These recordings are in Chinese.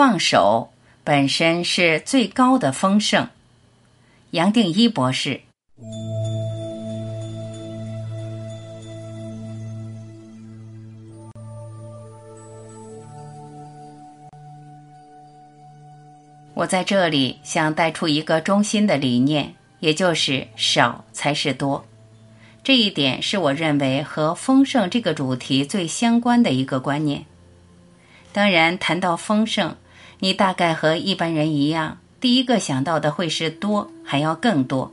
放手本身是最高的丰盛。杨定一博士。我在这里想带出一个中心的理念，也就是少才是多。这一点是我认为和丰盛这个主题最相关的一个观念。当然，谈到丰盛，你大概和一般人一样，第一个想到的会是多，还要更多。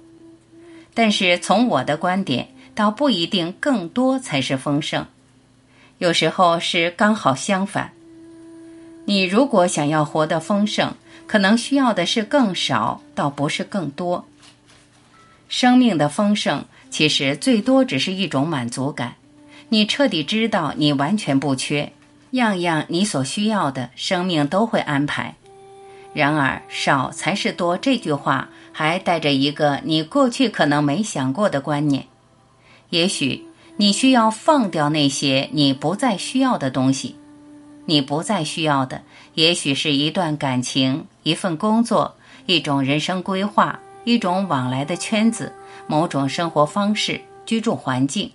但是从我的观点，倒不一定更多才是丰盛，有时候是刚好相反。你如果想要活得丰盛，可能需要的是更少，倒不是更多。生命的丰盛其实最多只是一种满足感，你彻底知道你完全不缺，样样你所需要的，生命都会安排。然而，少才是多这句话还带着一个你过去可能没想过的观念，也许你需要放掉那些你不再需要的东西。你不再需要的，也许是一段感情、一份工作、一种人生规划、一种往来的圈子、某种生活方式、居住环境。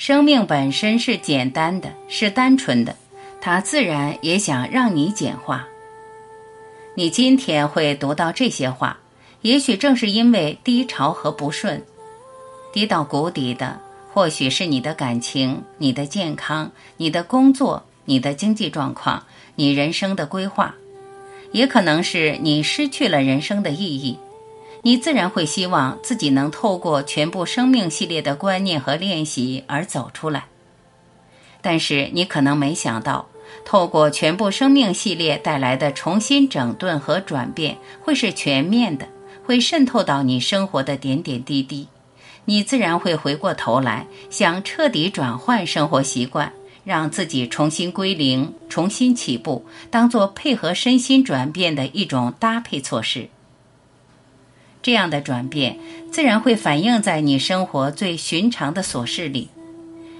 生命本身是简单的，是单纯的，它自然也想让你简化。你今天会读到这些话，也许正是因为低潮和不顺，低到谷底的，或许是你的感情、你的健康、你的工作。你的经济状况，你人生的规划，也可能是你失去了人生的意义，你自然会希望自己能透过全部生命系列的观念和练习而走出来。但是你可能没想到，透过全部生命系列带来的重新整顿和转变，会是全面的，会渗透到你生活的点点滴滴，你自然会回过头来想彻底转换生活习惯。让自己重新归零、重新起步，当做配合身心转变的一种搭配措施。这样的转变自然会反映在你生活最寻常的琐事里。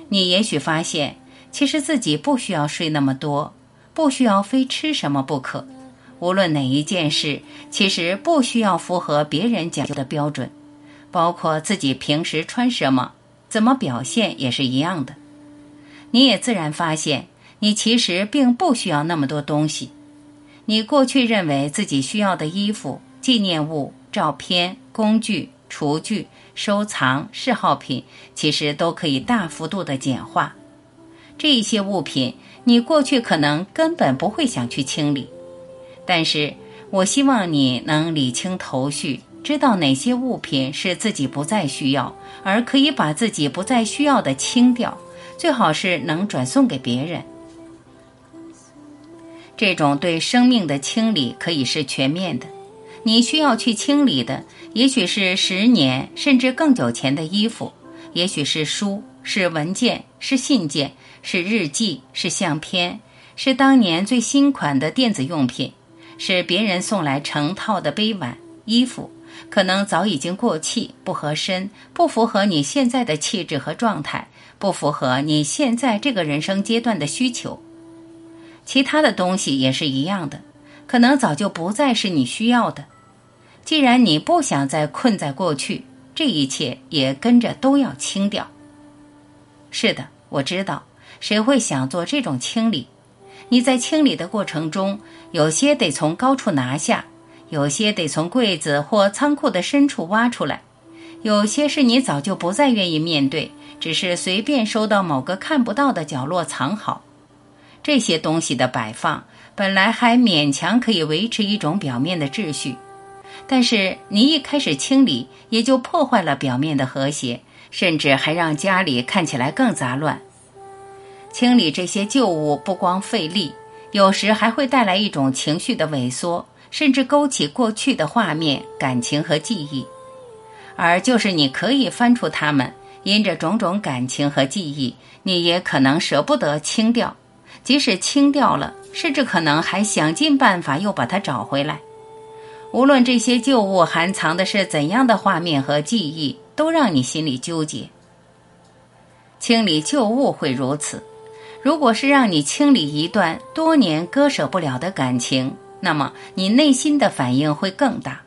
你也许发现，其实自己不需要睡那么多，不需要非吃什么不可。无论哪一件事，其实不需要符合别人讲究的标准，包括自己平时穿什么、怎么表现也是一样的。你也自然发现，你其实并不需要那么多东西。你过去认为自己需要的衣服、纪念物、照片、工具、厨具、收藏、嗜好品，其实都可以大幅度的简化。这一些物品，你过去可能根本不会想去清理。但是我希望你能理清头绪，知道哪些物品是自己不再需要，而可以把自己不再需要的清掉。最好是能转送给别人。这种对生命的清理可以是全面的。你需要去清理的，也许是十年甚至更久前的衣服，也许是书、是文件、是信件、是日记、是相片，是当年最新款的电子用品，是别人送来成套的杯碗、衣服，可能早已经过气、不合身、不符合你现在的气质和状态。不符合你现在这个人生阶段的需求，其他的东西也是一样的，可能早就不再是你需要的。既然你不想再困在过去，这一切也跟着都要清掉。是的，我知道，谁会想做这种清理？你在清理的过程中，有些得从高处拿下，有些得从柜子或仓库的深处挖出来，有些是你早就不再愿意面对。只是随便收到某个看不到的角落藏好，这些东西的摆放本来还勉强可以维持一种表面的秩序，但是你一开始清理，也就破坏了表面的和谐，甚至还让家里看起来更杂乱。清理这些旧物不光费力，有时还会带来一种情绪的萎缩，甚至勾起过去的画面、感情和记忆，而就是你可以翻出它们。因着种种感情和记忆，你也可能舍不得清掉；即使清掉了，甚至可能还想尽办法又把它找回来。无论这些旧物含藏的是怎样的画面和记忆，都让你心里纠结。清理旧物会如此，如果是让你清理一段多年割舍不了的感情，那么你内心的反应会更大。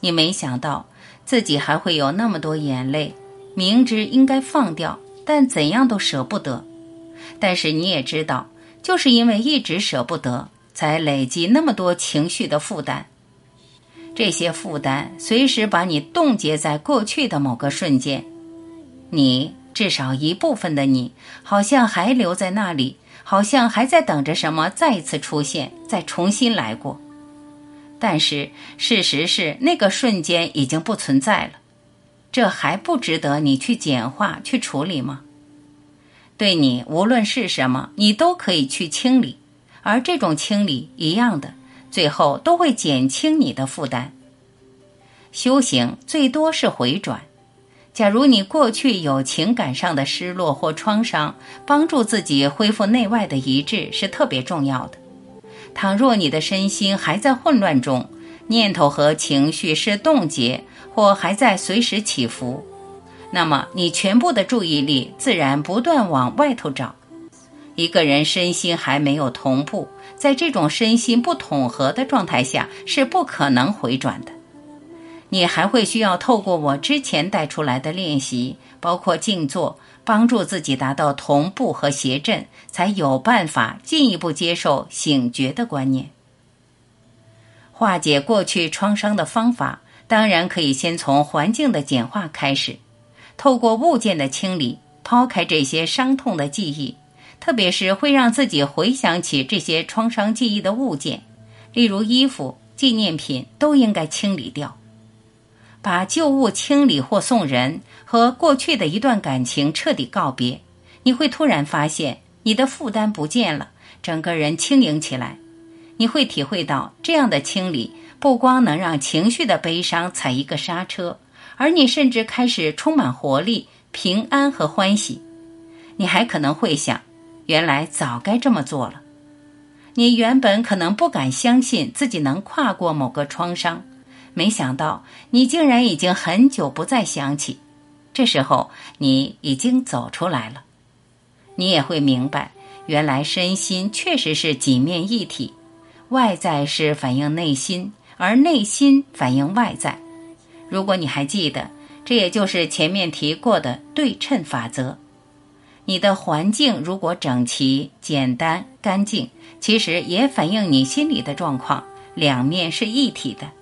你没想到自己还会有那么多眼泪，明知应该放掉，但怎样都舍不得。但是你也知道，就是因为一直舍不得，才累积那么多情绪的负担。这些负担随时把你冻结在过去的某个瞬间，你。至少一部分的你，好像还留在那里，好像还在等着什么再一次出现，再重新来过。但是事实是，那个瞬间已经不存在了。这还不值得你去简化、去处理吗？对你，无论是什么，你都可以去清理，而这种清理一样的，最后都会减轻你的负担。修行最多是回转。假如你过去有情感上的失落或创伤，帮助自己恢复内外的一致是特别重要的。倘若你的身心还在混乱中，念头和情绪是冻结或还在随时起伏，那么你全部的注意力自然不断往外头找。一个人身心还没有同步，在这种身心不统合的状态下，是不可能回转的。你还会需要透过我之前带出来的练习，包括静坐，帮助自己达到同步和谐振，才有办法进一步接受醒觉的观念。化解过去创伤的方法，当然可以先从环境的简化开始，透过物件的清理，抛开这些伤痛的记忆，特别是会让自己回想起这些创伤记忆的物件，例如衣服、纪念品，都应该清理掉。把旧物清理或送人，和过去的一段感情彻底告别，你会突然发现你的负担不见了，整个人轻盈起来。你会体会到这样的清理不光能让情绪的悲伤踩一个刹车，而你甚至开始充满活力、平安和欢喜。你还可能会想，原来早该这么做了。你原本可能不敢相信自己能跨过某个创伤。没想到你竟然已经很久不再想起，这时候你已经走出来了。你也会明白，原来身心确实是几面一体，外在是反映内心，而内心反映外在。如果你还记得，这也就是前面提过的对称法则。你的环境如果整齐、简单、干净，其实也反映你心里的状况，两面是一体的。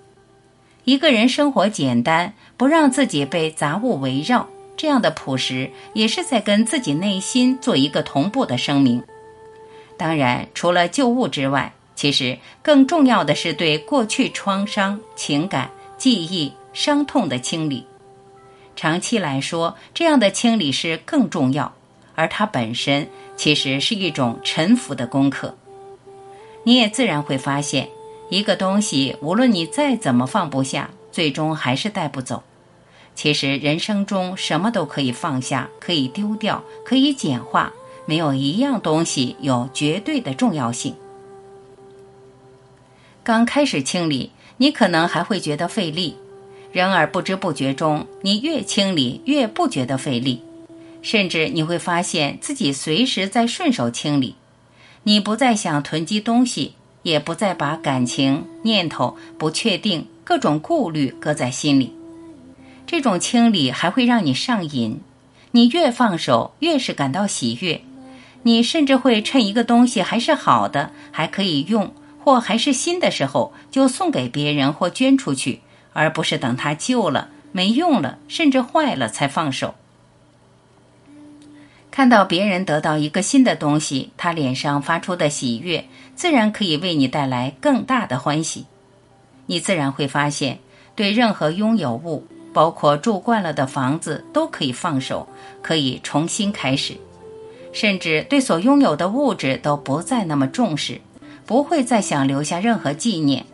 一个人生活简单，不让自己被杂物围绕，这样的朴实也是在跟自己内心做一个同步的声明。当然，除了旧物之外，其实更重要的是对过去创伤、情感、记忆、伤痛的清理。长期来说，这样的清理是更重要，而它本身其实是一种沉浮的功课。你也自然会发现。一个东西，无论你再怎么放不下，最终还是带不走。其实人生中什么都可以放下，可以丢掉，可以简化，没有一样东西有绝对的重要性。刚开始清理，你可能还会觉得费力，然而不知不觉中，你越清理越不觉得费力，甚至你会发现自己随时在顺手清理，你不再想囤积东西。也不再把感情、念头、不确定、各种顾虑搁在心里。这种清理还会让你上瘾，你越放手，越是感到喜悦。你甚至会趁一个东西还是好的，还可以用，或还是新的时候，就送给别人或捐出去，而不是等它旧了、没用了，甚至坏了才放手。看到别人得到一个新的东西，他脸上发出的喜悦，自然可以为你带来更大的欢喜。你自然会发现，对任何拥有物，包括住惯了的房子，都可以放手，可以重新开始，甚至对所拥有的物质都不再那么重视，不会再想留下任何纪念。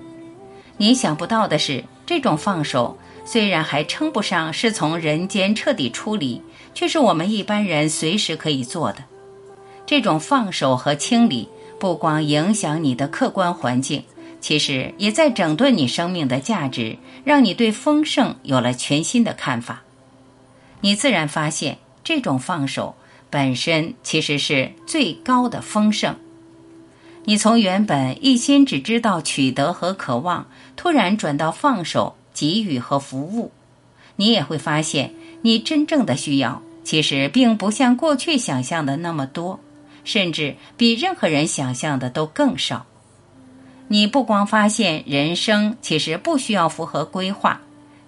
你想不到的是，这种放手。虽然还称不上是从人间彻底出离，却是我们一般人随时可以做的。这种放手和清理，不光影响你的客观环境，其实也在整顿你生命的价值，让你对丰盛有了全新的看法。你自然发现，这种放手本身其实是最高的丰盛。你从原本一心只知道取得和渴望，突然转到放手、给予和服务，你也会发现，你真正的需要其实并不像过去想象的那么多，甚至比任何人想象的都更少。你不光发现人生其实不需要符合规划，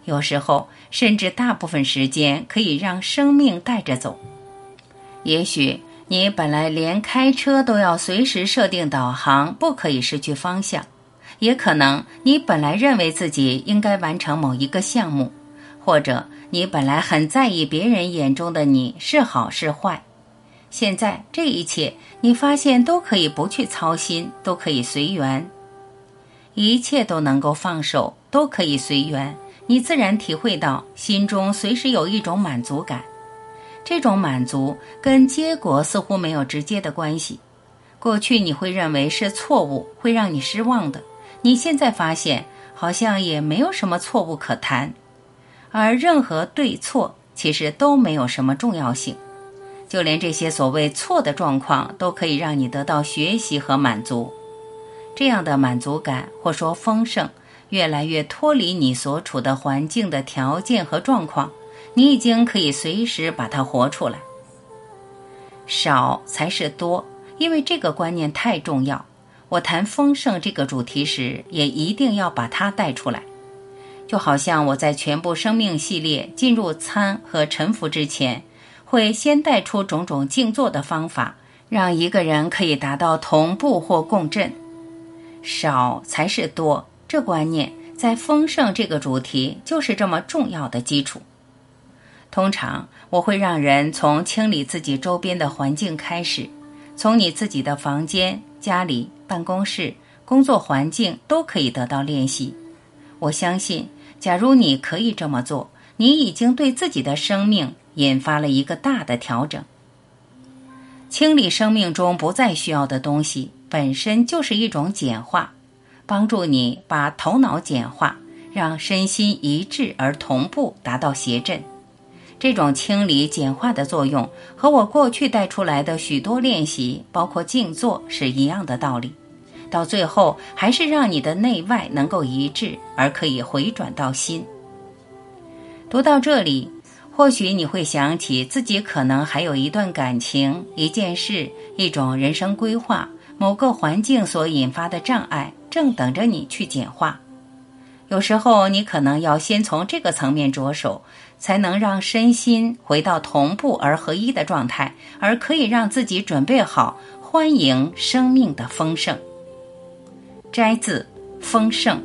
有时候甚至大部分时间可以让生命带着走。也许。你本来连开车都要随时设定导航，不可以失去方向；也可能你本来认为自己应该完成某一个项目，或者你本来很在意别人眼中的你是好是坏。现在这一切，你发现都可以不去操心，都可以随缘，一切都能够放手，都可以随缘。你自然体会到心中随时有一种满足感。这种满足跟结果似乎没有直接的关系。过去你会认为是错误会让你失望的，你现在发现好像也没有什么错误可谈，而任何对错其实都没有什么重要性。就连这些所谓错的状况都可以让你得到学习和满足。这样的满足感或说丰盛，越来越脱离你所处的环境的条件和状况。你已经可以随时把它活出来。少才是多，因为这个观念太重要。我谈丰盛这个主题时，也一定要把它带出来。就好像我在全部生命系列进入参和沉浮之前，会先带出种种静坐的方法，让一个人可以达到同步或共振。少才是多，这观念在丰盛这个主题就是这么重要的基础。通常我会让人从清理自己周边的环境开始，从你自己的房间、家里、办公室、工作环境都可以得到练习。我相信，假如你可以这么做，你已经对自己的生命引发了一个大的调整。清理生命中不再需要的东西，本身就是一种简化，帮助你把头脑简化，让身心一致而同步，达到协振。这种清理简化的作用，和我过去带出来的许多练习，包括静坐，是一样的道理。到最后，还是让你的内外能够一致，而可以回转到心。读到这里，或许你会想起自己可能还有一段感情、一件事、一种人生规划、某个环境所引发的障碍，正等着你去简化。有时候，你可能要先从这个层面着手。才能让身心回到同步而合一的状态，而可以让自己准备好欢迎生命的丰盛。摘自《丰盛》。